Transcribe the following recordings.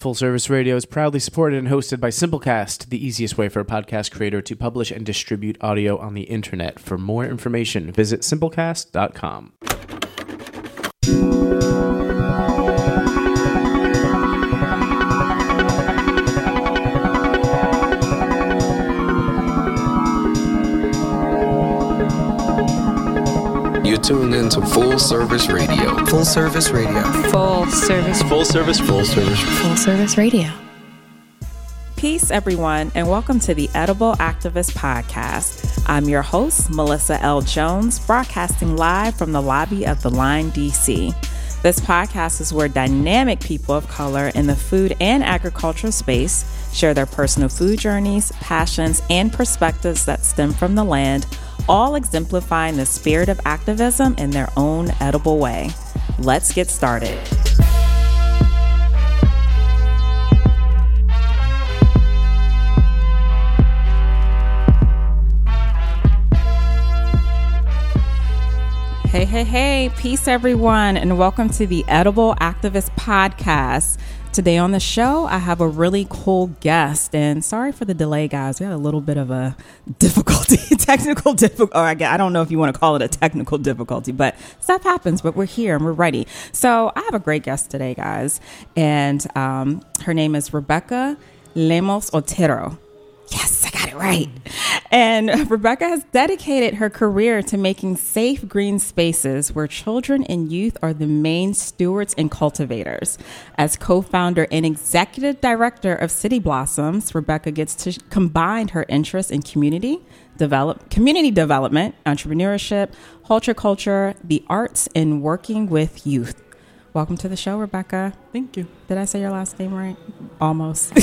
Full Service Radio is proudly supported and hosted by Simplecast, the easiest way for a podcast creator to publish and distribute audio on the internet. For more information, visit simplecast.com. You're tuned into Full Service Radio. Full Service Radio. Full service. Full service, full service. Full service radio. Peace, everyone, and welcome to the Edible Activist Podcast. I'm your host, Melissa L. Jones, broadcasting live from the lobby of the Line DC. This podcast is where dynamic people of color in the food and agricultural space share their personal food journeys, passions, and perspectives that stem from the land, all exemplifying the spirit of activism in their own edible way. Let's get started. Hey, hey, hey, peace, everyone, and welcome to the Edible Activist Podcast. Today on the show, I have a really cool guest, and sorry for the delay, guys. We had a little bit of a difficulty, technical difficulty. Or I, gue- I don't know if you want to call it a technical difficulty, but stuff happens. But we're here and we're ready. So I have a great guest today, guys, and um, her name is Rebecca Lemos Otero. Yes, Right. And Rebecca has dedicated her career to making safe green spaces where children and youth are the main stewards and cultivators. As co founder and executive director of City Blossoms, Rebecca gets to combine her interests in community. Develop community development, entrepreneurship, horticulture, the arts, and working with youth. Welcome to the show, Rebecca. Thank you. Did I say your last name right? Almost.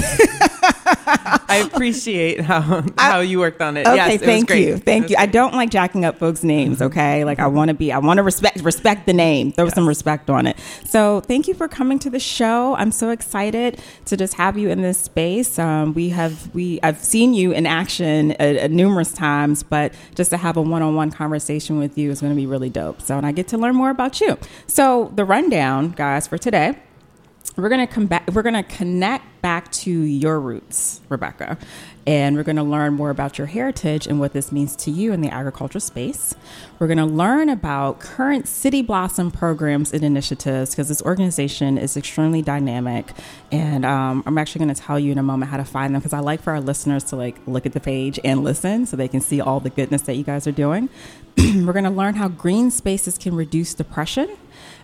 I appreciate how how you worked on it. Okay, yes, it was thank great. you, thank you. I don't like jacking up folks' names. Okay, like I want to be, I want to respect respect the name. Throw some respect on it. So thank you for coming to the show. I'm so excited to just have you in this space. Um, we have we I've seen you in action uh, uh, numerous times, but just to have a one-on-one conversation with you is going to be really dope. So and I get to learn more about you. So the rundown, guys, for today we're gonna come back we're gonna connect back to your roots rebecca and we're gonna learn more about your heritage and what this means to you in the agricultural space. We're gonna learn about current city blossom programs and initiatives because this organization is extremely dynamic and um, i'm actually gonna tell you in a moment how to find them because i like for our listeners to like look at the page and listen so they can see all the goodness that you guys are doing. We're gonna learn how green spaces can reduce depression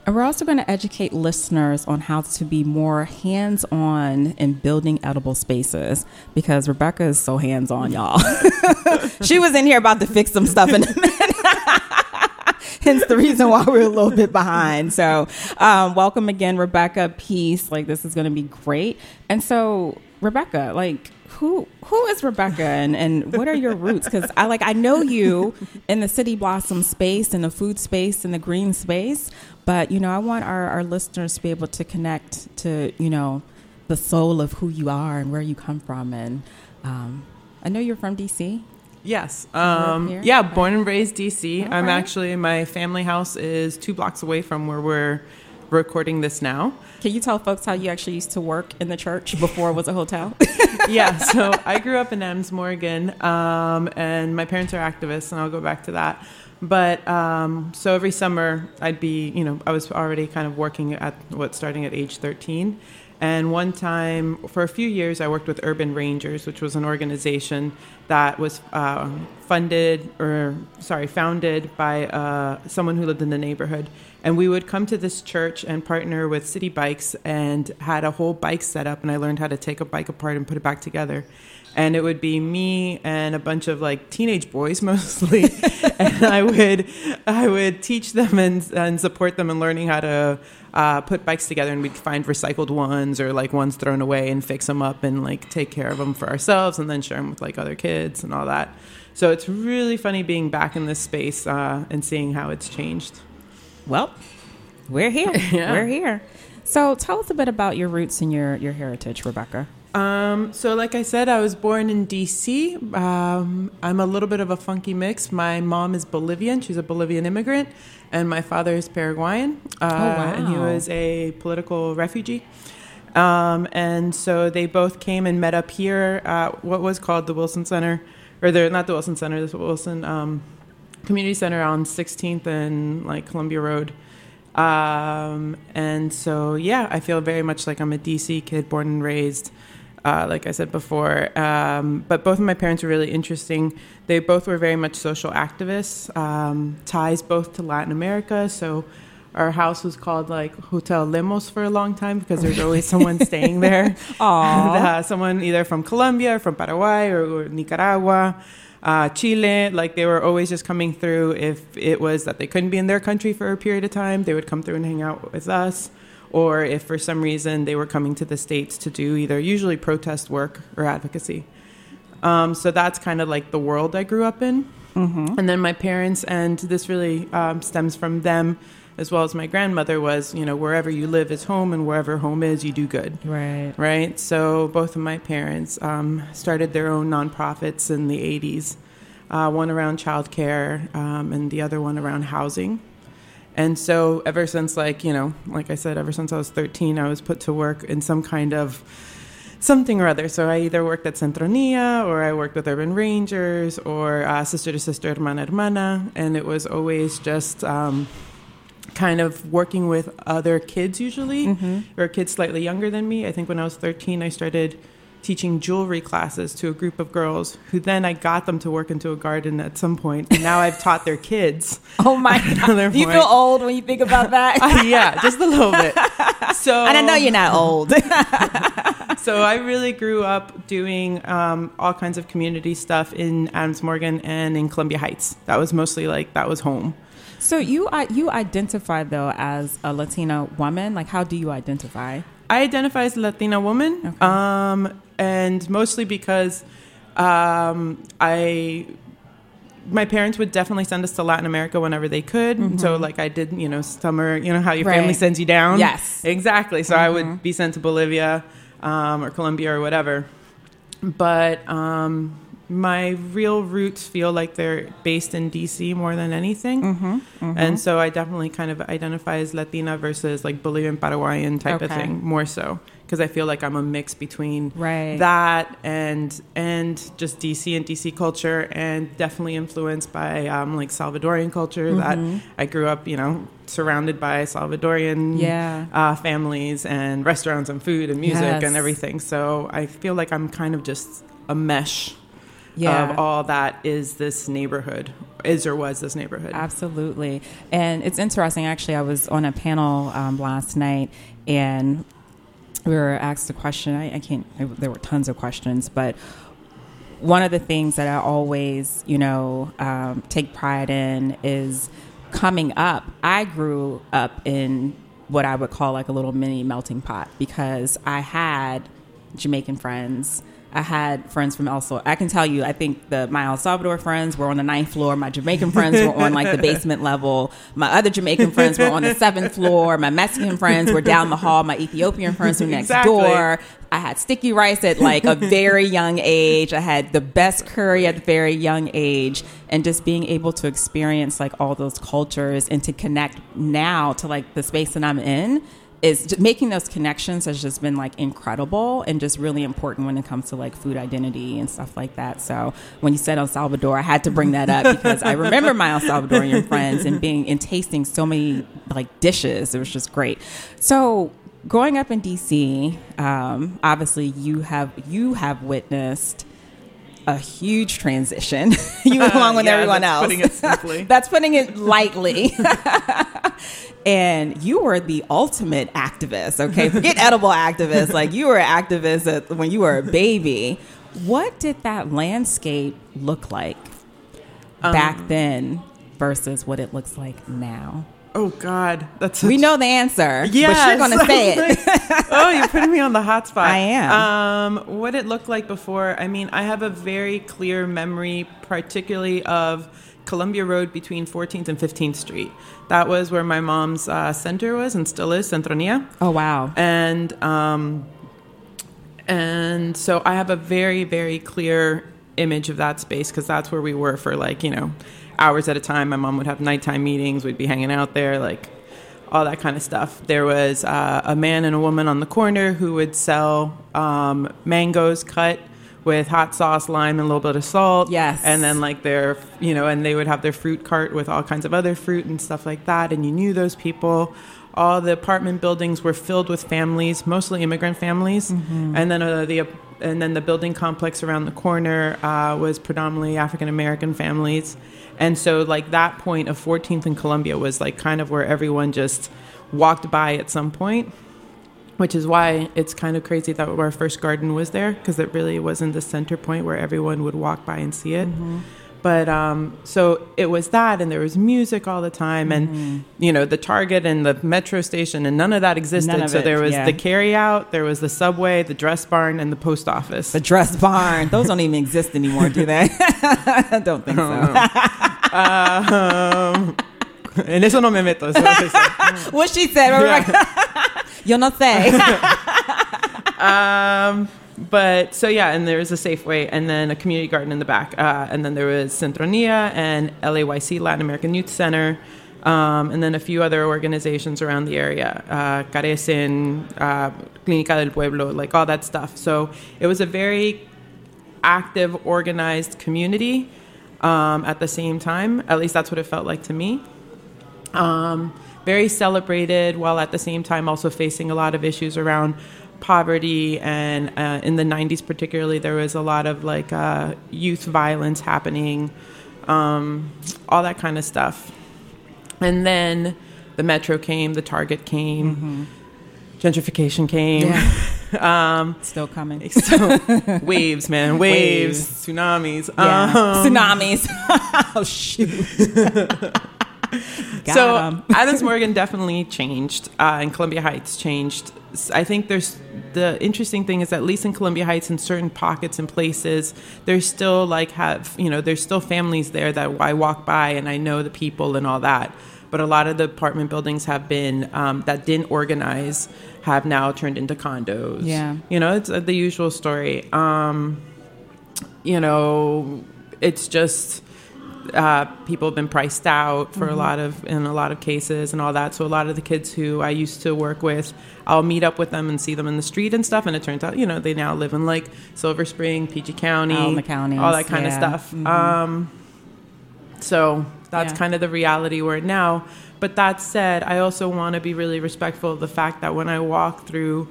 and we're also going to educate listeners on how to be more hands on in building edible spaces because Rebecca is so hands on, y'all. she was in here about to fix some stuff in a minute. Hence the reason why we're a little bit behind. So, um, welcome again, Rebecca. Peace. Like, this is going to be great. And so, Rebecca, like, who who is Rebecca and, and what are your roots? Because I like I know you in the city blossom space, in the food space, in the green space, but you know I want our, our listeners to be able to connect to you know the soul of who you are and where you come from. And um, I know you're from DC. Yes. Um, yeah, born and raised DC. I'm actually my family house is two blocks away from where we're recording this now. Can you tell folks how you actually used to work in the church before it was a hotel? yeah, so I grew up in Adams Morgan, um, and my parents are activists, and I'll go back to that. But um, so every summer, I'd be, you know, I was already kind of working at what, starting at age 13. And one time, for a few years, I worked with Urban Rangers, which was an organization that was uh, funded or, sorry, founded by uh, someone who lived in the neighborhood. And we would come to this church and partner with City Bikes and had a whole bike set up. And I learned how to take a bike apart and put it back together. And it would be me and a bunch of like teenage boys mostly, and I would I would teach them and, and support them in learning how to uh, put bikes together. And we'd find recycled ones or like ones thrown away and fix them up and like take care of them for ourselves and then share them with like other kids and all that. So it's really funny being back in this space uh, and seeing how it's changed. well, we're here. Yeah. We're here. So tell us a bit about your roots and your, your heritage, Rebecca. Um, so, like I said, I was born in DC. Um, I'm a little bit of a funky mix. My mom is Bolivian; she's a Bolivian immigrant, and my father is Paraguayan, uh, and he was a political refugee. Um, and so they both came and met up here at what was called the Wilson Center, or the not the Wilson Center, the Wilson um, Community Center on 16th and like Columbia Road. Um, and so yeah, I feel very much like I'm a DC kid, born and raised. Uh, like I said before, um, but both of my parents were really interesting. They both were very much social activists, um, ties both to Latin America. So our house was called like Hotel Lemos for a long time because there's always someone staying there. uh, someone either from Colombia, or from Paraguay, or, or Nicaragua, uh, Chile. Like they were always just coming through. If it was that they couldn't be in their country for a period of time, they would come through and hang out with us. Or if for some reason they were coming to the States to do either usually protest work or advocacy. Um, so that's kind of like the world I grew up in. And then my parents, and this really um, stems from them as well as my grandmother, was you know, wherever you live is home, and wherever home is, you do good. Right. Right? So both of my parents um, started their own nonprofits in the 80s, uh, one around childcare um, and the other one around housing. And so ever since, like, you know, like I said, ever since I was 13, I was put to work in some kind of something or other. So I either worked at Centronia or I worked with Urban Rangers or uh, Sister to Sister, Hermana Hermana. And it was always just um, kind of working with other kids usually, or kids slightly younger than me. I think when I was 13, I started teaching jewelry classes to a group of girls who then I got them to work into a garden at some point. And now I've taught their kids. Oh my God. Do you feel old when you think about that? Uh, yeah, just a little bit. So and I know you're not old. so I really grew up doing um, all kinds of community stuff in Adams Morgan and in Columbia Heights. That was mostly like that was home. So you you identify though as a Latina woman. Like, how do you identify? I identify as a Latina woman, Okay. um, and mostly because um, I my parents would definitely send us to Latin America whenever they could. So like I did, you know, summer, you know how your family Mm-hmm. Sends you down. Yes. exactly. So I Mm-hmm. would be sent to Bolivia um, or Colombia or whatever. But um, my real roots feel like they're based in DC more than anything. Mm-hmm. And so I definitely kind of identify as Latina versus like Bolivian, Paraguayan type of thing more so because I feel like I'm a mix between Right. that and and just DC and DC culture and definitely influenced by um, like Salvadorian culture that I grew up, you know, surrounded by Salvadorian Yeah. uh, families and restaurants and food and music Yes. and everything. So I feel like I'm kind of just a mesh Yeah. of all that is this neighborhood, is or was this neighborhood. Absolutely. And it's interesting. Actually, I was on a panel um, last night and we were asked a question. I, I can't, there were tons of questions, but one of the things that I always, you know, um, take pride in is coming up. I grew up in what I would call like a little mini melting pot because I had Jamaican friends. I had friends from El Salvador. I can tell you, I think the my El Salvador friends were on the ninth floor. My Jamaican friends were on like the basement level. My other Jamaican friends were on the seventh floor. My Mexican friends were down the hall. My Ethiopian friends were next Exactly. door. I had sticky rice at like a very young age. I had the best curry at a very young age. And just being able to experience like all those cultures and to connect now to like the space that I'm in is making those connections has just been like incredible and just really important when it comes to like food identity and stuff like that. So when you said El Salvador, I had to bring that up because I remember my El Salvadorian friends and being and tasting so many like dishes. It was just great. So growing up in DC, um, obviously you have you have witnessed a huge transition. you along with Yeah, everyone that's else. putting it simply. that's putting it lightly. and you were the ultimate activist. Okay, forget edible activist. Like you were an activist at, when you were a baby. What did that landscape look like back Um, then versus what it looks like now? Oh God, that's We know the answer, Yes. but you're going to say it. oh, you're putting me on the hot spot. I am. Um, what it looked like before, I mean, I have a very clear memory, particularly of Columbia Road between 14th and 15th Street. That was where my mom's uh, center was and still is, Centronia. oh wow. And um, and so I have a very very clear image of that space because that's where we were for like you know hours at a time. My mom would have nighttime meetings. We'd be hanging out there like all that kind of stuff. There was uh, a man and a woman on the corner who would sell um, mangoes cut with hot sauce, lime, and a little bit of salt. Yes. And then like their, you know, and they would have their fruit cart with all kinds of other fruit and stuff like that. And you knew those people. All the apartment buildings were filled with families, mostly immigrant families. And then uh, the and then the building complex around the corner uh, was predominantly African American families. And so like that point of 14th and Columbia was like kind of where everyone just walked by at some point which is why it's kind of crazy that our first garden was there because it really wasn't the center point where everyone would walk by and see it. Mm-hmm. But um, so it was that, and there was music all the time, and you know the Target and the metro station, and none of that existed. Mm-hmm. Of so it, there was yeah. the carry out, there was the subway, the dress barn, and the post office. The dress barn. Those don't even exist anymore, do they? I don't think so. um, en eso no me meto. eso no sé. what she said. Rebecca. Yo no sé. um, but so yeah, and there was a Safeway, and then a community garden in the back, uh, and then there was Centronia and LAYC Latin American Youth Center, um, and then a few other organizations around the area, uh, Carecen, uh, Clínica del Pueblo, like all that stuff. So it was a very active, organized community. Um, at the same time, at least that's what it felt like to me um, very celebrated while at the same time also facing a lot of issues around poverty and uh, in the 90s particularly there was a lot of like uh, youth violence happening um, all that kind of stuff and then the metro came the target came gentrification came um, Still coming. so waves man waves, Waves. tsunamis Yeah. um, Tsunamis. oh shoot. So. Adams Morgan definitely changed, uh, and Columbia Heights changed. I think there's the interesting thing is at least in Columbia Heights, in certain pockets and places, there's still like have you know there's still families there that I walk by and I know the people and all that. But a lot of the apartment buildings have been um, that didn't organize have now turned into condos. Yeah. you know it's uh, the usual story. Um, you know, it's just uh, people have been priced out for a lot of in a lot of cases and all that. So a lot of the kids who I used to work with, I'll meet up with them and see them in the street and stuff. And it turns out, you know, they now live in like Silver Spring, PG County, All the counties, all that kind yeah. of stuff. Um, so that's Yeah. kind of the reality we're in now. But that said, I also want to be really respectful of the fact that when I walk through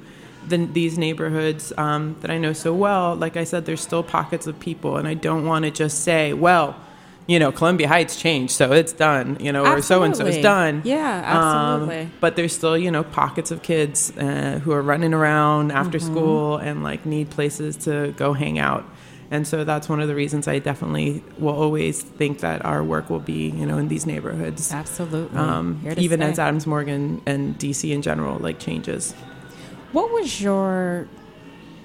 the, these neighborhoods um, that I know so well, like I said, there's still pockets of people, and I don't want to just say, well, you know, Columbia Heights changed, so it's done, you know, or so and so is done. Yeah, Um, absolutely. but there's still, you know, pockets of kids uh, who are running around after Mm-hmm. school and like need places to go hang out. And so that's one of the reasons I definitely will always think that our work will be, you know, in these neighborhoods. Absolutely. Um, even stay. as Adams Morgan and DC in general like changes. What was your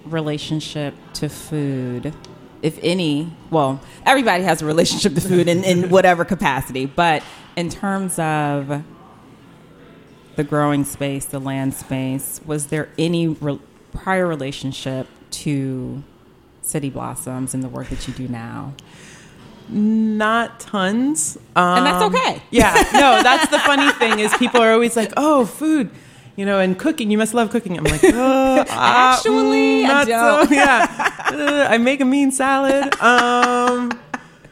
relationship to food, if any? Well, everybody has a relationship to food in, in whatever capacity, but in terms of the growing space, the land space, was there any re- prior relationship to City Blossoms and the work that you do now? Not tons. Um, And that's okay. Yeah, no, that's the funny thing is people are always like, oh, food. You know, and cooking, you must love cooking. I'm like, uh, Actually, I not don't. So, yeah, Uh, I make a mean salad. Um,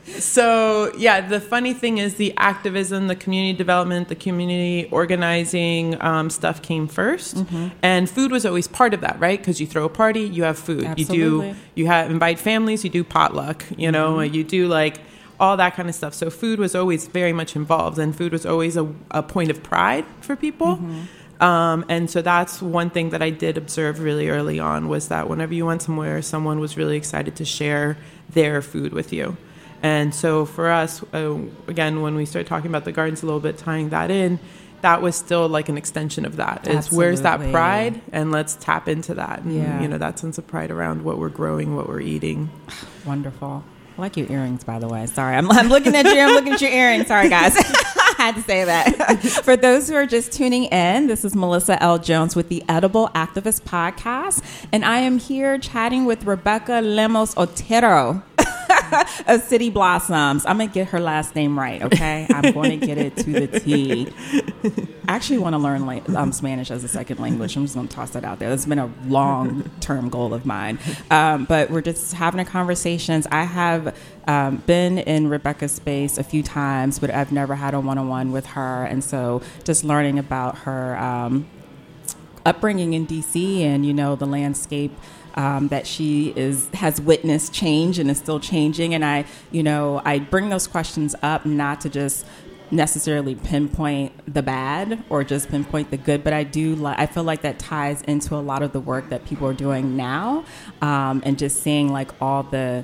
so yeah, the funny thing is the activism, the community development, the community organizing um, stuff came 1st Mm-hmm. and food was always part of that, right? Because you throw a party, you have food. You do you have invite families, you do potluck. You know, Mm-hmm. you do like all that kind of stuff. So food was always very much involved, and food was always a, a point of pride for people. Mm-hmm. Um, and so that's one thing that I did observe really early on was that whenever you went somewhere, someone was really excited to share their food with you. And so for us, uh, again, when we started talking about the gardens a little bit, tying that in, that was still like an extension of that. Is where's that pride, and let's tap into that. And, Yeah. you know, that sense of pride around what we're growing, what we're eating. Wonderful. I like your earrings, by the way. Sorry, I'm, I'm looking at you. I'm looking at your earrings. Sorry, guys. Had to say that. For those who are just tuning in, this is Melissa L. Jones with the Edible Activist Podcast, and I am here chatting with Rebecca Lemos Otero of City Blossoms. I'm gonna get her last name right, okay? I'm going to get it to the T. I actually want to learn like, um, Spanish as a second language. I'm just going to toss that out there. That's been a long term goal of mine. Um, but we're just having a conversations. I have um, been in Rebecca's space a few times, but I've never had a one on one with her. And so just learning about her um, upbringing in DC and, you know, the landscape um, that she is has witnessed change and is still changing. And I, you know, I bring those questions up not to just necessarily pinpoint the bad or just pinpoint the good, but I do. Li- I feel like that ties into a lot of the work that people are doing now, um, and just seeing like all the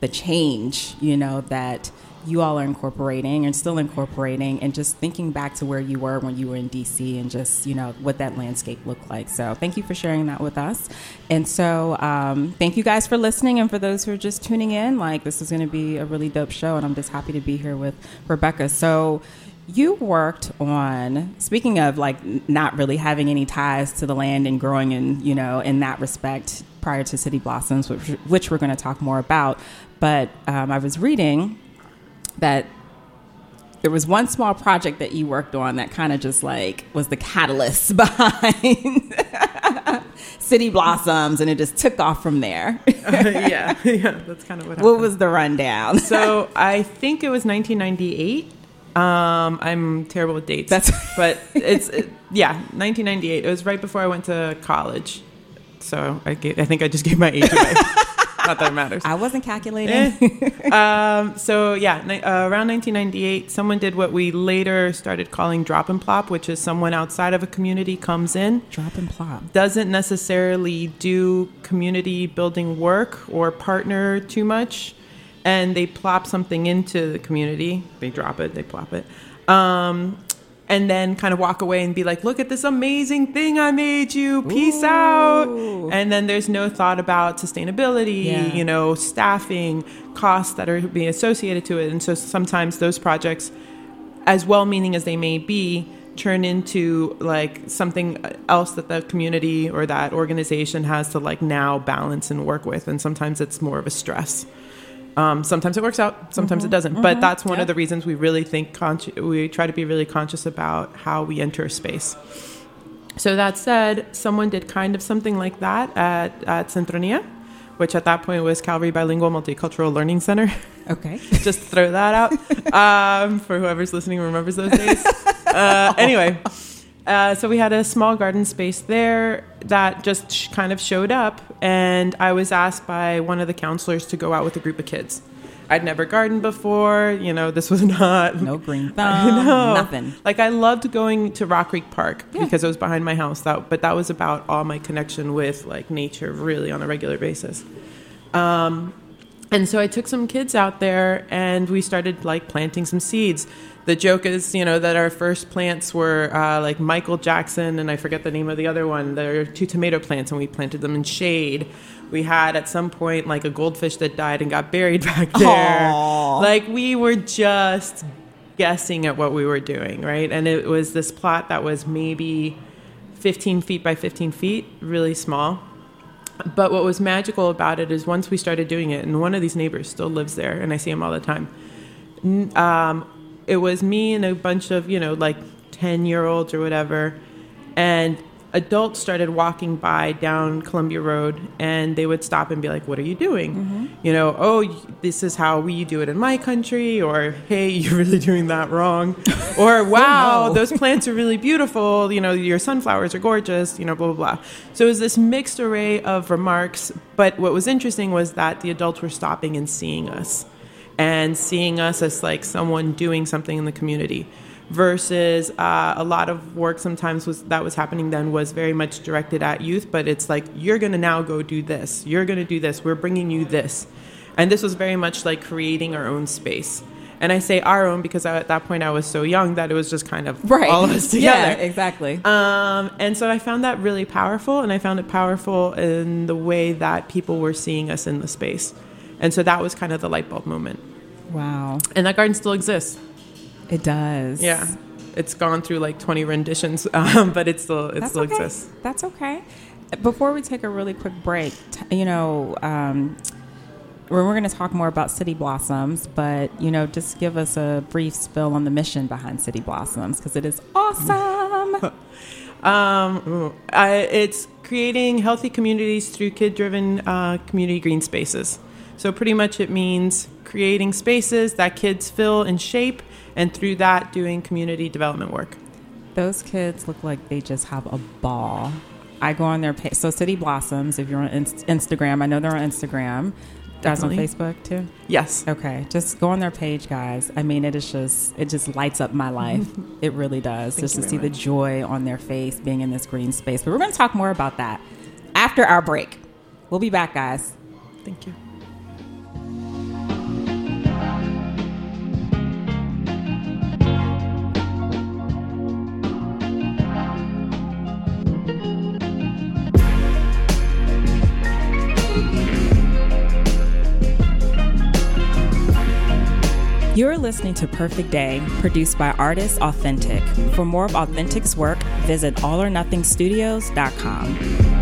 the change, you know, that you all are incorporating and still incorporating and just thinking back to where you were when you were in DC and just, you know, what that landscape looked like. So thank you for sharing that with us. And so um, thank you guys for listening. And for those who are just tuning in, like this is going to be a really dope show. And I'm just happy to be here with Rebecca. So you worked on speaking of like not really having any ties to the land and growing in you know in that respect prior to city blossoms which, which we're going to talk more about but um, i was reading that there was one small project that you worked on that kind of just like was the catalyst behind City Blossoms, and it just took off from there. yeah, yeah, that's kind of what happened. what was the rundown? so I think it was 1998. Um, I'm terrible with dates. That's- but it's it, yeah, 1998. It was right before I went to college. So I gave, I think I just gave my age away. Not that it matters. I wasn't calculating. Eh. um, so yeah, uh, around 1998, someone did what we later started calling drop and plop, which is someone outside of a community comes in, Drop and plop. doesn't necessarily do community building work or partner too much, and they plop something into the community. They drop it, they plop it. Um, and then kind of walk away and be like, look at this amazing thing I made you. Peace out. And then there's no thought about sustainability, Yeah. you know, staffing, costs that are being associated to it. And so sometimes those projects, as well meaning as they may be, turn into like something else that the community or that organization has to like now balance and work with. And sometimes it's more of a stress. Um, sometimes it works out, sometimes it doesn't. But that's one Yeah. of the reasons we really think consci- we try to be really conscious about how we enter a space. So that said, someone did kind of something like that at, at Centronia, which at that point was Calvary Bilingual Multicultural Learning Center. Okay. Just throw that out um, for whoever's listening remembers those days. Uh, anyway, uh, so we had a small garden space there that just sh- kind of showed up, and I was asked by one of the counselors to go out with a group of kids. I'd never gardened before, you know, this was not No green thumb. know. Nothing. Like I loved going to Rock Creek Park because it was behind my house. That, but that was about all my connection with like nature, really on a regular basis. Um, and so I took some kids out there and we started like planting some seeds. The joke is, you know, that our first plants were uh, like Michael Jackson and I forget the name of the other one. There are two tomato plants and we planted them in shade. We had at some point like a goldfish that died and got buried back there. Aw. Like we were just guessing at what we were doing, right? And it was this plot that was maybe 15 feet by 15 feet, really small. But what was magical about it is once we started doing it, and one of these neighbors still lives there, and I see him all the time. Um, it was me and a bunch of, you know, like 10 year olds or whatever. And adults started walking by down Columbia Road and they would stop and be like, What are you doing? Mm-hmm. You know, oh, this is how we do it in my country, or hey, you're really doing that wrong. Or oh, wow, no. those plants are really beautiful. You know, your sunflowers are gorgeous, you know, blah, blah, blah. So it was this mixed array of remarks. But what was interesting was that the adults were stopping and seeing us and seeing us as like someone doing something in the community versus uh, a lot of work sometimes was that was happening then was very much directed at youth but it's like you're going to now go do this you're going to do this we're bringing you this and this was very much like creating our own space and i say our own because I, at that point i was so young that it was just kind of Right. all of us together Yeah, exactly. um, and so I found that really powerful, and I found it powerful in the way that people were seeing us in the space. And so that was kind of the light bulb moment. wow. And that garden still exists. It does. Yeah. It's gone through like 20 renditions, um, but it still, it That's still okay. exists. That's okay. Before we take a really quick break, t- you know, um, we're, we're going to talk more about City Blossoms, but, you know, just give us a brief spill on the mission behind City Blossoms because it is awesome. Um, uh, it's creating healthy communities through kid-driven uh, community green spaces. So pretty much it means creating spaces that kids fill and shape, and through that doing community development work. Those kids look like they just have a ball. I go on their page. So City Blossoms, if you're on Inst- Instagram, I know they're on Instagram. Guys on Facebook too. Yes. Okay, just go on their page, guys. I mean, it is just it just lights up my life. it really does. Thank just to see very the joy on their face being in this green space. But we're going to talk more about that after our break. We'll be back, guys. Thank you. You're listening to Perfect Day, produced by Artists Authentic. For more of Authentic's work, visit allornothingstudios.com.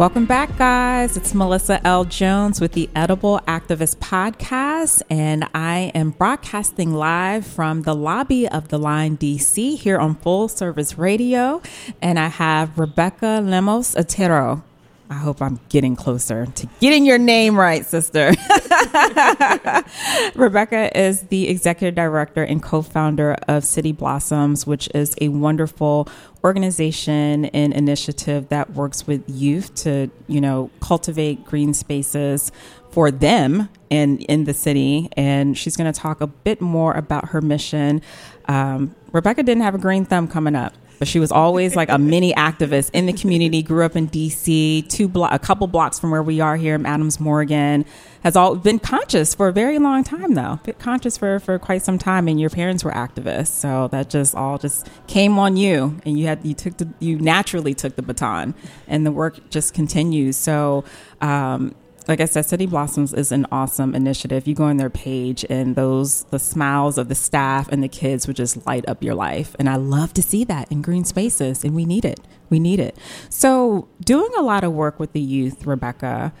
Welcome back, guys. It's Melissa L. Jones with the Edible Activist Podcast, and I am broadcasting live from the lobby of the Line DC here on Full Service Radio. And I have Rebecca Lemos Otero. I hope I'm getting closer to getting your name right, sister. Rebecca is the executive director and co founder of City Blossoms, which is a wonderful organization and initiative that works with youth to, you know, cultivate green spaces for them and in the city. And she's going to talk a bit more about her mission. Um, Rebecca didn't have a green thumb coming up. But she was always like a mini activist in the community. Grew up in D.C., two blo- a couple blocks from where we are here in Adams Morgan. Has all been conscious for a very long time, though. Been conscious for for quite some time. And your parents were activists, so that just all just came on you, and you had you took the you naturally took the baton, and the work just continues. So. Um, like I said, City Blossoms is an awesome initiative. You go on their page, and those the smiles of the staff and the kids would just light up your life. And I love to see that in green spaces, and we need it. We need it. So, doing a lot of work with the youth, Rebecca.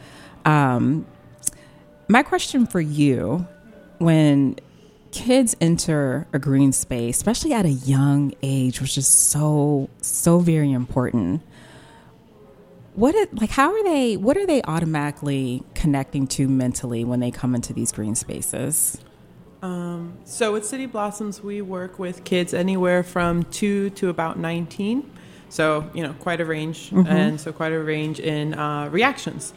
Um, my question for you, when kids enter a green space, especially at a young age, which is so so very important what it, like how are they what are they automatically connecting to mentally when they come into these green spaces Um, so with City Blossoms, we work with kids anywhere from two to about 19. So, you know, quite a range. And so, quite a range in uh, reactions.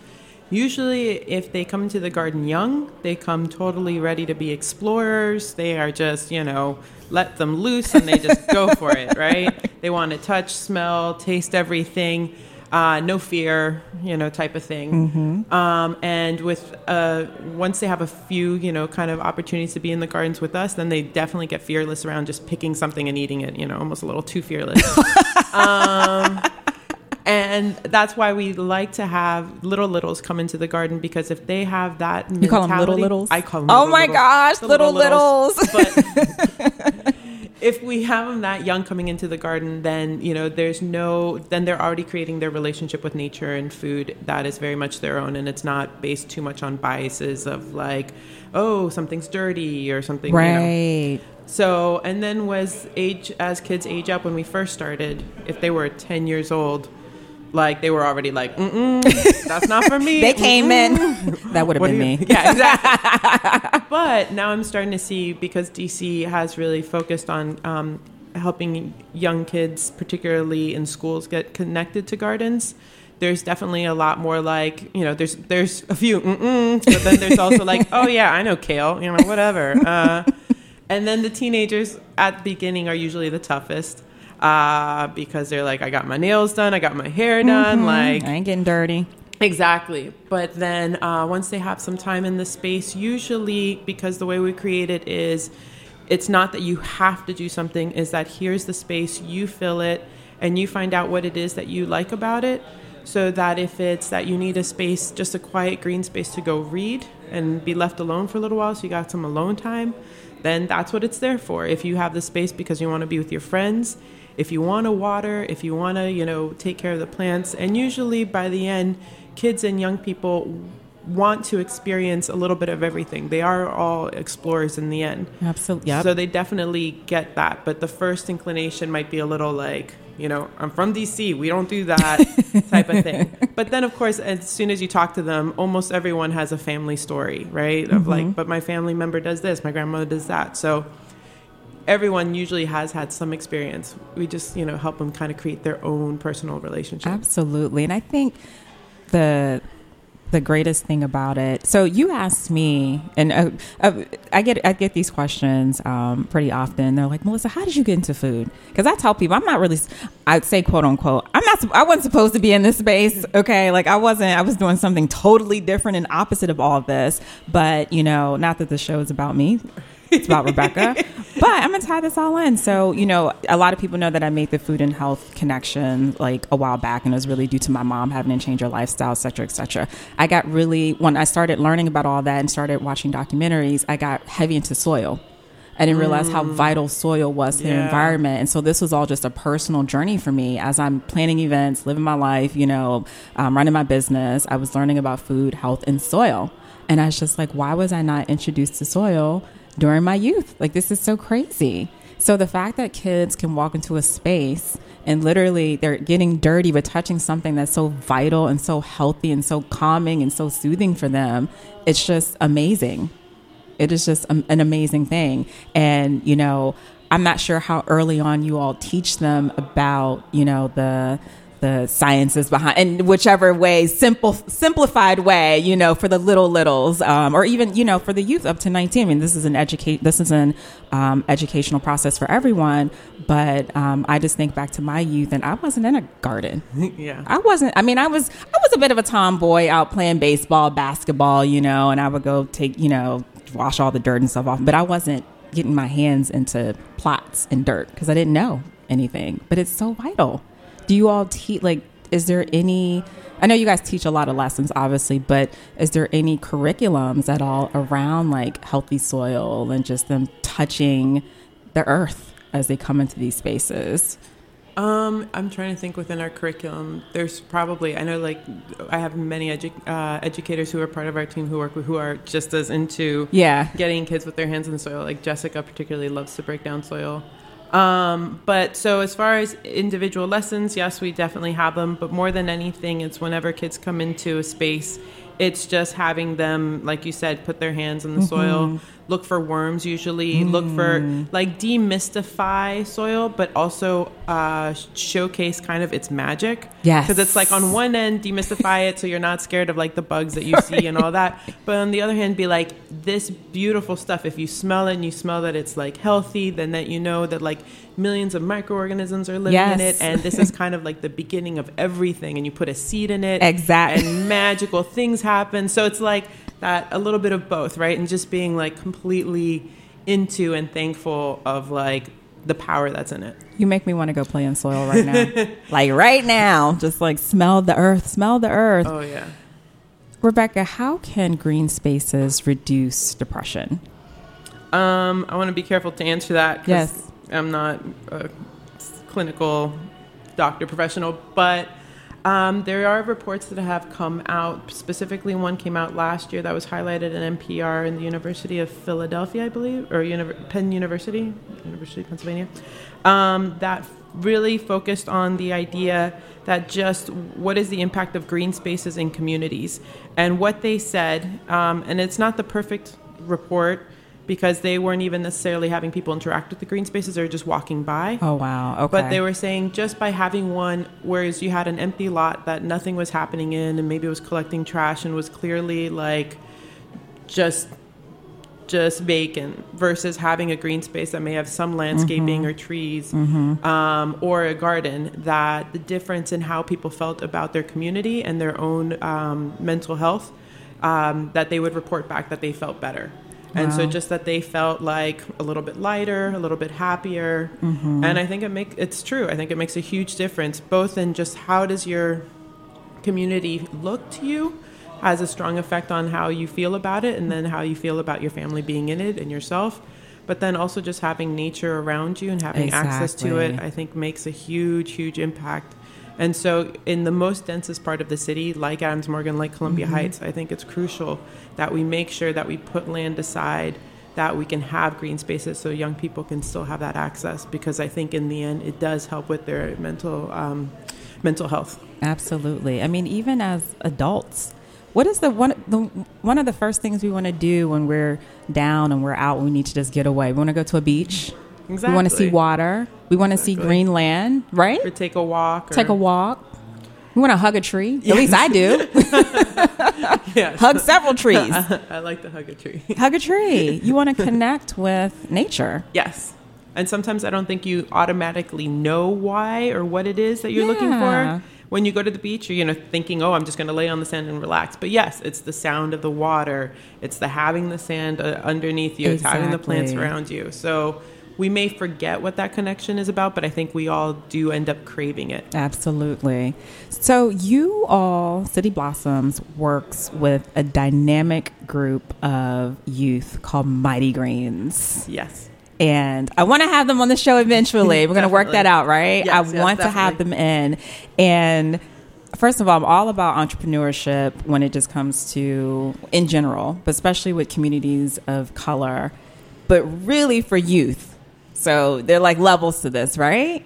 Usually, if they come into the garden young, they come totally ready to be explorers. They are just, you know, let them loose and they just go for it, right? They want to touch, smell, taste everything. Uh, no fear, you know, type of thing. Um, and with uh, once they have a few, you know, kind of opportunities to be in the gardens with us, then they definitely get fearless around just picking something and eating it. You know, almost a little too fearless. um, and that's why we like to have little littles come into the garden because if they have that, You call 'em little littles? I call them. Oh little my littles. gosh, The little But if we have them that young coming into the garden, then you know there's no then they're already creating their relationship with nature and food that is very much their own, and it's not based too much on biases of like, oh, something's dirty or something. You know. Right. So, and then was age as kids age up when we first started, if they were 10 years old, like they were already like, mm that's not for me. They came in. That would have been me. Yeah, exactly. but now I'm starting to see because DC has really focused on um, helping young kids, particularly in schools, get connected to gardens. There's definitely a lot more like you know. There's there's a few, mm-mm, but then there's also like, oh yeah, I know kale, you know, whatever. Uh, and then the teenagers at the beginning are usually the toughest uh, because they're like, I got my nails done, I got my hair done, like I ain't getting dirty. Exactly. But then uh, once they have some time in the space, usually because the way we create it is it's not that you have to do something, is that here's the space, you fill it, and you find out what it is that you like about it. So that if it's that you need a space, just a quiet green space to go read and be left alone for a little while, so you got some alone time, then that's what it's there for. If you have the space because you want to be with your friends, if you want to water, if you want to, you know, take care of the plants, and usually by the end, kids and young people want to experience a little bit of everything. They are all explorers in the end. Absolutely. Yep. So they definitely get that. But the first inclination might be a little like, you know, I'm from DC. We don't do that type of thing. But then, of course, as soon as you talk to them, almost everyone has a family story, right? Of like, mm-hmm. but my family member does this, my grandmother does that. So everyone usually has had some experience. We just, you know, help them kind of create their own personal relationship. Absolutely. And I think the the greatest thing about it. So you asked me, and uh, uh, I get I get these questions um, pretty often. They're like, Melissa, how did you get into food? Because I tell people I'm not really. I'd say quote unquote. I'm not. I wasn't supposed to be in this space. Okay, like I wasn't. I was doing something totally different and opposite of all of this. But you know, not that the show is about me. It's about Rebecca. But I'm gonna tie this all in. So, you know, a lot of people know that I made the food and health connection like a while back, and it was really due to my mom having to change her lifestyle, et cetera, et cetera. I got really when I started learning about all that and started watching documentaries, I got heavy into soil. I didn't realize how vital soil was to the environment. And so this was all just a personal journey for me as I'm planning events, living my life, you know, um, running my business. I was learning about food, health, and soil. And I was just like, why was I not introduced to soil during my youth? Like, this is so crazy. So the fact that kids can walk into a space and literally they're getting dirty but touching something that's so vital and so healthy and so calming and so soothing for them, it's just amazing it is just an amazing thing and you know i'm not sure how early on you all teach them about you know the the sciences behind in whichever way simple simplified way you know for the little littles um, or even you know for the youth up to 19 i mean this is an educate this is an um, educational process for everyone but um, i just think back to my youth and i wasn't in a garden yeah. I wasn't. I mean, I was. I was a bit of a tomboy out playing baseball, basketball, you know, and I would go take, you know, wash all the dirt and stuff off. But I wasn't getting my hands into plots and dirt because I didn't know anything. But it's so vital. Do you all teach? Like, is there any? I know you guys teach a lot of lessons, obviously, but is there any curriculums at all around like healthy soil and just them touching the earth as they come into these spaces? Um, I'm trying to think within our curriculum. There's probably I know like I have many edu- uh, educators who are part of our team who work with who are just as into Yeah. getting kids with their hands in the soil. Like Jessica particularly loves to break down soil. Um, but so as far as individual lessons, yes, we definitely have them. But more than anything, it's whenever kids come into a space, it's just having them, like you said, put their hands in the soil, look for worms usually, look for like demystify soil, but also uh, showcase kind of its magic. Yes. Because it's like on one end, demystify it so you're not scared of like the bugs that you see and all that. But on the other hand, be like, this beautiful stuff, if you smell it and you smell that it's like healthy, then that you know that like millions of microorganisms are living in it. And this is kind of like the beginning of everything. And you put a seed in it. Exactly. And magical things happen. So it's like that, a little bit of both, right? And just being like completely into and thankful of like the power that's in it. You make me want to go play in soil right now. like right now, just like smell the earth, smell the earth. Oh, yeah. Rebecca, how can green spaces reduce depression? Um, I want to be careful to answer that. Yes. I'm not a clinical doctor professional, but um, there are reports that have come out. Specifically, one came out last year that was highlighted in NPR in the University of Philadelphia, I believe, or Penn University, University of Pennsylvania, um, that really focused on the idea that just what is the impact of green spaces in communities. And what they said, um, and it's not the perfect report because they weren't even necessarily having people interact with the green spaces, or just walking by. Oh wow. Okay. But they were saying just by having one, whereas you had an empty lot that nothing was happening in, and maybe it was collecting trash and was clearly like just just vacant, versus having a green space that may have some landscaping or trees um, or a garden. That the difference in how people felt about their community and their own um, mental health, um, that they would report back that they felt better. And so just that they felt like a little bit lighter, a little bit happier. Mm-hmm. And I think it make it's true. I think it makes a huge difference both in just how does your community look to you has a strong effect on how you feel about it and then how you feel about your family being in it and yourself. But then also just having nature around you and having access to it, I think makes a huge, huge impact. And so, in the most densest part of the city, like Adams Morgan, like Columbia Heights, I think it's crucial that we make sure that we put land aside, that we can have green spaces so young people can still have that access. Because I think in the end, it does help with their mental um, mental health. Absolutely. I mean, even as adults, what is the one the one of the first things we want to do when we're down and we're out? We need to just get away. We want to go to a beach. Exactly. We want to see water. We want to see green land, right? Or take a walk. Or, Take a walk. We want to hug a tree. At least I do. Yes. hug several trees. I like to hug a tree. hug a tree. You want to connect with nature. Yes. And sometimes I don't think you automatically know why or what it is that you're looking for. When you go to the beach, you're you know thinking, "Oh, I'm just going to lay on the sand and relax." But yes, it's the sound of the water. It's the having the sand uh, underneath you. It's having the plants around you. So we may forget what that connection is about, but I think we all do end up craving it. Absolutely. So you all, City Blossoms, works with a dynamic group of youth called Mighty Greens. Yes. And I want to have them on the show eventually. We're going to work that out, right? Yes, I yes, want to have them in. And first of all, I'm all about entrepreneurship when it just comes to, in general, but especially with communities of color, but really for youth. So they're like levels to this, right?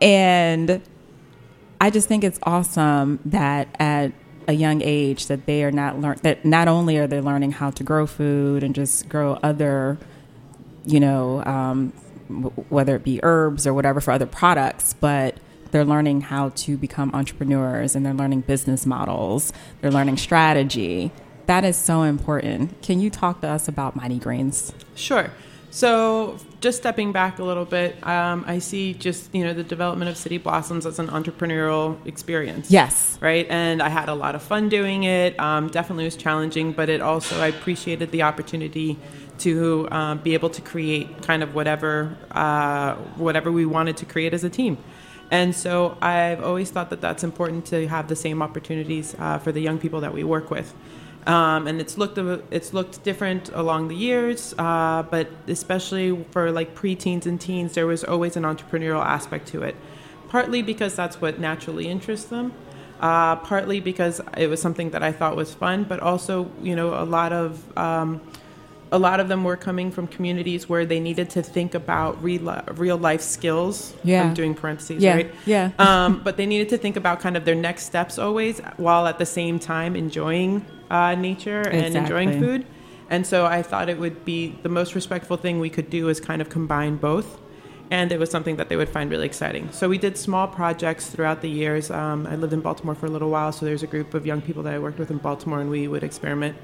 And I just think it's awesome that at a young age that they are not learn that not only are they learning how to grow food and just grow other you know, um, whether it be herbs or whatever for other products, but they're learning how to become entrepreneurs and they're learning business models, they're learning strategy. That is so important. Can you talk to us about Mighty Greens? Sure. So, just stepping back a little bit, um, I see just you know the development of City Blossoms as an entrepreneurial experience. Yes. Right, and I had a lot of fun doing it. Um, definitely was challenging, but it also I appreciated the opportunity to um, be able to create kind of whatever uh, whatever we wanted to create as a team. And so I've always thought that that's important to have the same opportunities uh, for the young people that we work with. Um, and it's looked it's looked different along the years, uh, but especially for like preteens and teens, there was always an entrepreneurial aspect to it. Partly because that's what naturally interests them, uh, partly because it was something that I thought was fun, but also you know a lot of um, a lot of them were coming from communities where they needed to think about real, real life skills. Yeah. I'm doing parentheses, Yeah, right? yeah. um, but they needed to think about kind of their next steps always, while at the same time enjoying uh, nature and enjoying food. And so I thought it would be the most respectful thing we could do is kind of combine both. And it was something that they would find really exciting. So we did small projects throughout the years. Um, I lived in Baltimore for a little while, so there's a group of young people that I worked with in Baltimore, and we would experiment.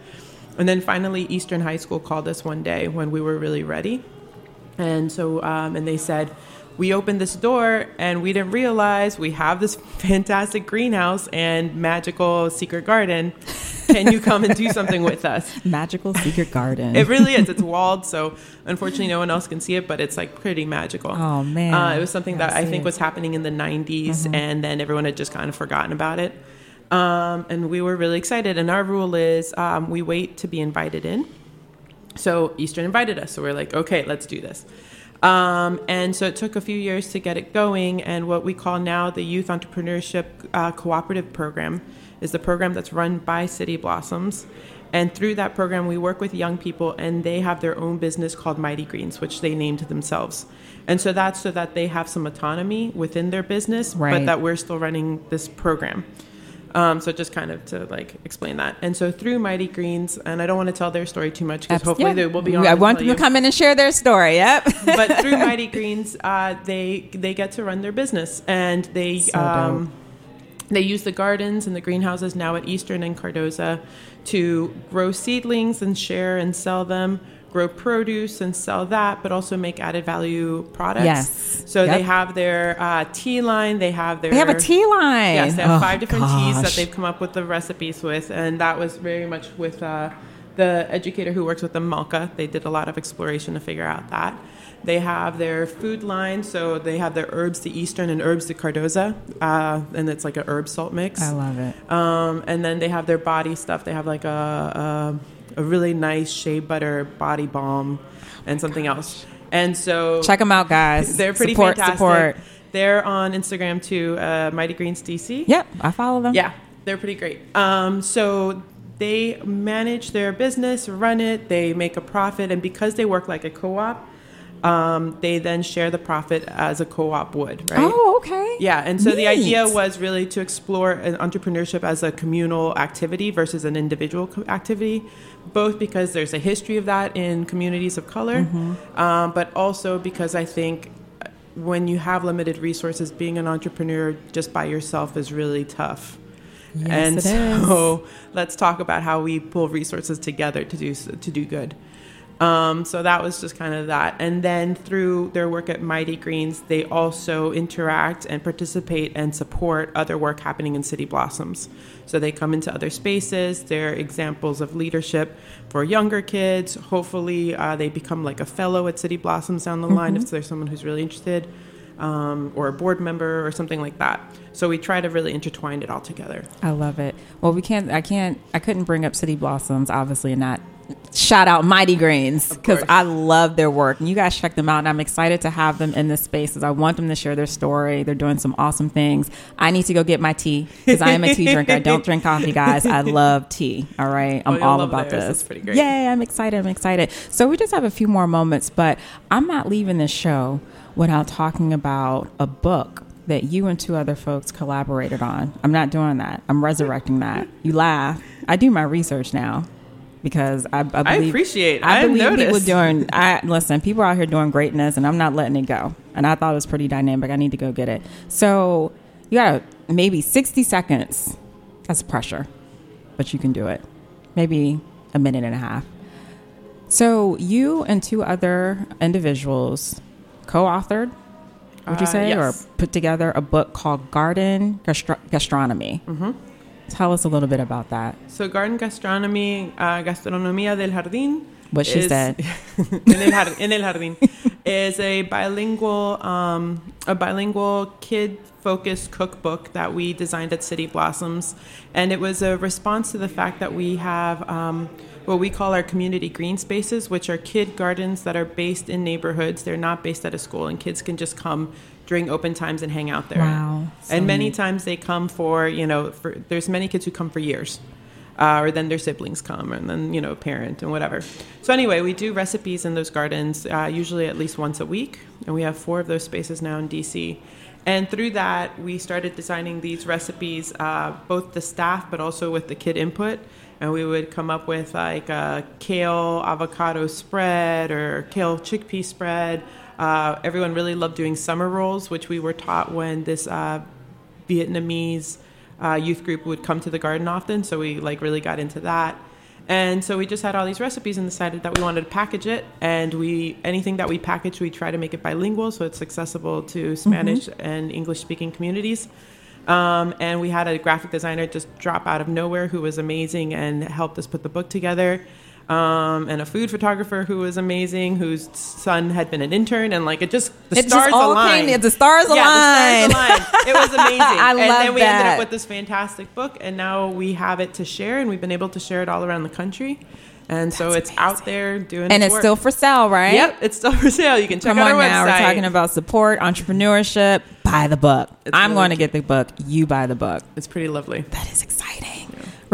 And then finally, Eastern High School called us one day when we were really ready. And so, um, and they said, we opened this door and we didn't realize we have this fantastic greenhouse and magical secret garden. Can you come and do something with us? Magical Secret Garden. It really is. It's walled, so unfortunately, no one else can see it, but it's like pretty magical. Oh, man. Uh, it was something that I think it. was happening in the 90s, and then everyone had just kind of forgotten about it. Um, and we were really excited. And our rule is um, we wait to be invited in. So Eastern invited us, so we're like, okay, let's do this. Um, and so it took a few years to get it going. And what we call now the Youth Entrepreneurship uh, Cooperative Program is the program that's run by City Blossoms. And through that program, we work with young people, and they have their own business called Mighty Greens, which they named themselves. And so that's so that they have some autonomy within their business, Right. but that we're still running this program. Um, so just kind of to like explain that. And so through Mighty Greens, and I don't want to tell their story too much because hopefully Yeah. they will be on. I want them to come in and share their story. Yep. but through Mighty Greens, uh, they they get to run their business, and they So um, they use the gardens and the greenhouses now at Eastern and Cardozo to grow seedlings and share and sell them. Grow produce and sell that, but also make added value products. Yes. So they have their uh, tea line. They have their They have a tea line. Yes, they have Oh, five different teas that they've come up with the recipes with, and that was very much with uh, the educator who works with them, Malka. They did a lot of exploration to figure out that. They have their food line, so they have their herbs to Eastern and herbs to Cardozo, uh, and it's like a herb salt mix. I love it. Um, and then they have their body stuff. They have like a, a, a really nice shea butter body balm and something else. And so Check them out, guys. they're pretty support, fantastic. Support. They're on Instagram too, uh, Mighty Greens DC. Yep, I follow them. Yeah, they're pretty great. Um, so they manage their business, run it, they make a profit, and because they work like a co-op, um, they then share the profit as a co-op would, right? Oh, okay. Yeah, and so the idea was really to explore an entrepreneurship as a communal activity versus an individual activity, both because there's a history of that in communities of color, Mm-hmm. um, but also because I think when you have limited resources, being an entrepreneur just by yourself is really tough. Yes, and it is. so let's talk about how we pull resources together to do to do good. Um, so that was just kind of that. And then through their work at Mighty Greens, they also interact and participate and support other work happening in City Blossoms. So they come into other spaces. They're examples of leadership for younger kids. Hopefully, uh, they become like a fellow at City Blossoms down the line if there's someone who's really interested. Um, or a board member or something like that. So we try to really intertwine it all together. I love it. Well, we can't. I can't. I couldn't bring up City Blossoms, obviously, and not shout out Mighty Greens because. I love their work. And you guys check them out, and I'm excited to have them in this space because I want them to share their story. They're doing some awesome things. I need to go get my tea because I am a tea drinker. I don't drink coffee, guys. I love tea. All right, oh, I'm Oh, all about theirs. this. That's pretty great. Yay! I'm excited. I'm excited. So we just have a few more moments, but I'm not leaving this show without talking about a book that you and two other folks collaborated on. I'm not doing that. I'm resurrecting that. You laugh. I do my research now because I, I believe appreciate- I I've believe people noticed. doing. I listen. People are out here doing greatness, and I'm not letting it go. And I thought it was pretty dynamic. I need to go get it. So you got maybe 60 seconds. That's pressure, but you can do it. Maybe a minute and a half. So you and two other individuals co-authored, would you Uh, say, yes. or put together a book called Garden Gastro- Gastronomy. Mm-hmm. Tell us a little bit about that. So Garden Gastronomy, uh, Gastronomía del Jardín. What she is- said. en, el jar- en el jardín is a bilingual um, a bilingual kid focused cookbook that we designed at City Blossoms, and it was a response to the fact that we have um, what we call our community green spaces, which are kid gardens that are based in neighborhoods. They're not based at a school, and kids can just come during open times and hang out there. Wow, so and many neat. times they come for you know for there's many kids who come for years uh, or then their siblings come and then you know parent and whatever. So anyway we do recipes in those gardens uh, usually at least once a week. And we have four of those spaces now in dc and through that we started designing these recipes uh, both the staff but also with the kid input. And we would come up with like a kale avocado spread or kale chickpea spread uh, everyone really loved doing summer rolls which we were taught when this uh, Vietnamese uh, youth group would come to the garden often, so we like really got into that. And so we just had all these recipes and decided that we wanted to package it. And we anything that we package, we try to make it bilingual, so it's accessible to Spanish and English speaking communities. Um, and we had a graphic designer just drop out of nowhere who was amazing and helped us put the book together. Um, and a food photographer who was amazing, whose son had been an intern, and like it just the It just stars all aligned. came- the stars Yeah, aligned. the stars aligned. It was amazing. I and love then we ended up with this fantastic book, and now we have it to share, and we've been able to share it all around the country. and so it's out there doing. and its work. still for sale, right? Yep, it's still for sale. You can check Come out on our website. we're talking about support, entrepreneurship. Buy the book. It's I'm really going to get the book. You buy the book. It's pretty lovely. That is exciting.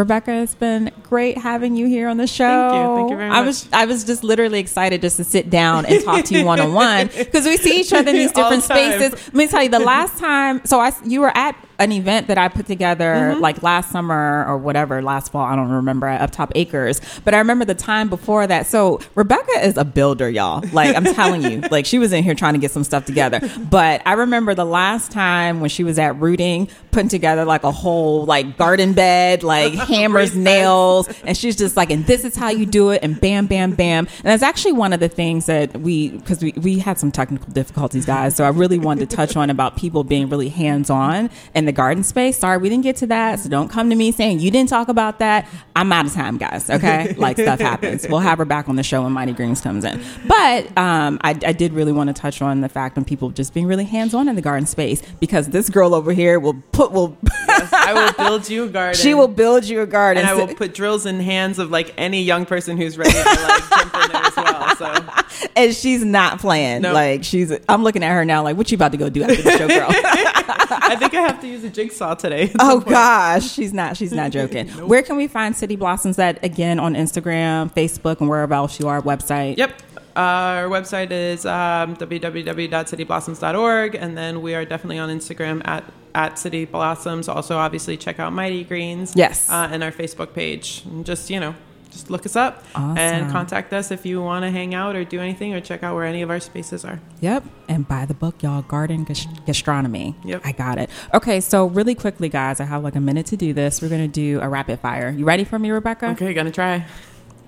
Rebecca, it's been great having you here on the show. Thank you. Thank you very I was much. I was just literally excited just to sit down and talk to you one on one because we see each other in these different the spaces. Let me tell you, the last time, so I you were at an event that I put together Mm-hmm. like last summer or whatever, last fall. I don't remember at Uptop Acres, but I remember the time before that. So Rebecca is a builder, y'all. Like I'm telling you, like she was in here trying to get some stuff together. But I remember the last time when she was at Rooting, putting together like a whole like garden bed, like hammers, nails, and she's just like, and this is how you do it, and bam, bam, bam. And that's actually one of the things that we, because we we had some technical difficulties, guys. So I really wanted to touch on about people being really hands on in the garden space. Sorry, we didn't get to that, so don't come to me saying you didn't talk about that. I'm out of time, guys. Okay, like stuff happens. We'll have her back on the show when Mighty Greens comes in. But um, I, I did really want to touch on the fact on people just being really hands on in the garden space because this girl over here will put will I will build you a garden. she will build you a garden. and I will put drills in hands of like any young person who's ready to like jump in there as well. So and she's not playing. Nope. Like she's, I'm looking at her now. Like, what you about to go do after the show, girl? I think I have to use a jigsaw today. oh gosh, she's not. She's not joking. Where can we find City Blossoms? At again on Instagram, Facebook, and wherever else you are. Website. Yep. Our website is um, www.cityblossoms.org, and then we are definitely on Instagram at at City Blossoms. Also, obviously, check out Mighty Greens. Yes. uh, and our Facebook page. And just you know, just look us up Awesome. and contact us if you want to hang out or do anything or check out where any of our spaces are. Yep. And buy the book, y'all. Garden Gas- Gastronomy. Yep. I got it. Okay. So really quickly, guys, I have like a minute to do this. We're gonna do a rapid fire. You ready for me, Rebecca? Okay, gonna try.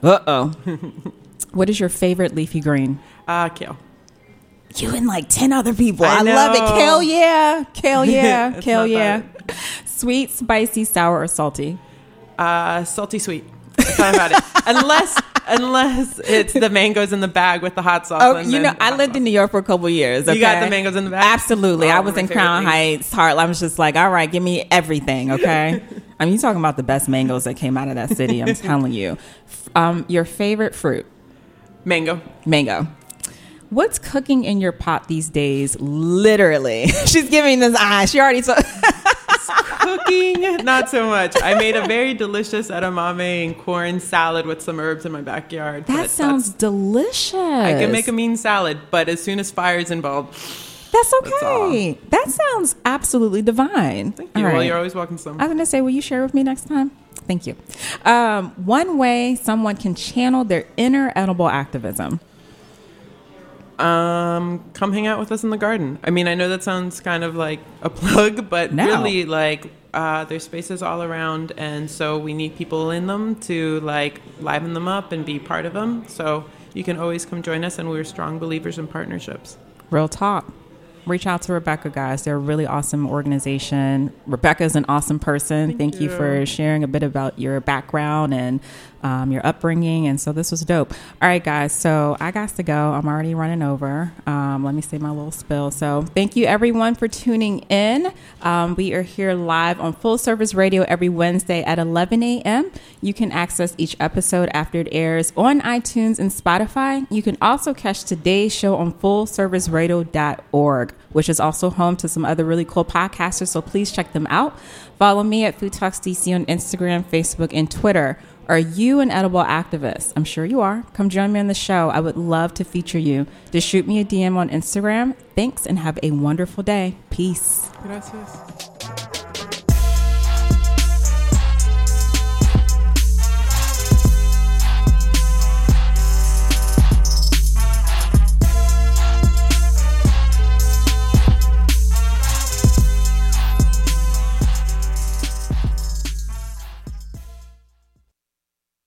Uh oh. what is your favorite leafy green? Uh, kale. You and like 10 other people. I, I love it. Kale, yeah. Kale, yeah. Kale, yeah. Sweet, spicy, sour, or salty? Uh, salty sweet. All about it. Unless unless it's the mangoes in the bag with the hot sauce. Oh, you know, I lived in. New York for a couple years. You got the mangoes in the bag? Absolutely. Oh, I was in Crown things. Heights, Harlem. I was just like, all right, give me everything, okay? I mean, you talking about the best mangoes that came out of that city. I'm telling you. Um, your favorite fruit? mango. Mango. What's cooking in your pot these days? Literally, she's giving this eye. She already saw. Cooking, not so much. I made a very delicious edamame and corn salad with some herbs in my backyard. That sounds delicious. I can make a mean salad, but as soon as fire is involved, That's That's okay. that sounds absolutely divine. thank you. All Well, right. you're always welcome. Some. I was gonna say, will you share with me next time? Thank you. Um, one way someone can channel their inner edible activism. Um, come hang out with us in the garden. I mean, I know that sounds kind of like a plug, but No. really, like, uh, there's spaces all around, and so we need people in them to like liven them up and be part of them. So you can always come join us, and we're strong believers in partnerships. Real talk. Reach out to Rebecca, guys. They're a really awesome organization. Rebecca is an awesome person. Thank, you. you. for sharing a bit about your background and um, your upbringing. And so this was dope. All right, guys. So I got to go. I'm already running over. Um, let me say my little spill. So thank you, everyone, for tuning in. Um, we are here live on Full Service Radio every Wednesday at 11 a.m. You can access each episode after it airs on iTunes and Spotify. You can also catch today's show on fullserviceradio.org, which is also home to some other really cool podcasters. So please check them out. Follow me at Food Talks DC on Instagram, Facebook, and Twitter. Are you an edible activist? I'm sure you are. Come join me on the show. I would love to feature you. Just shoot me a DM on Instagram. Thanks and have a wonderful day. Peace. Gracias.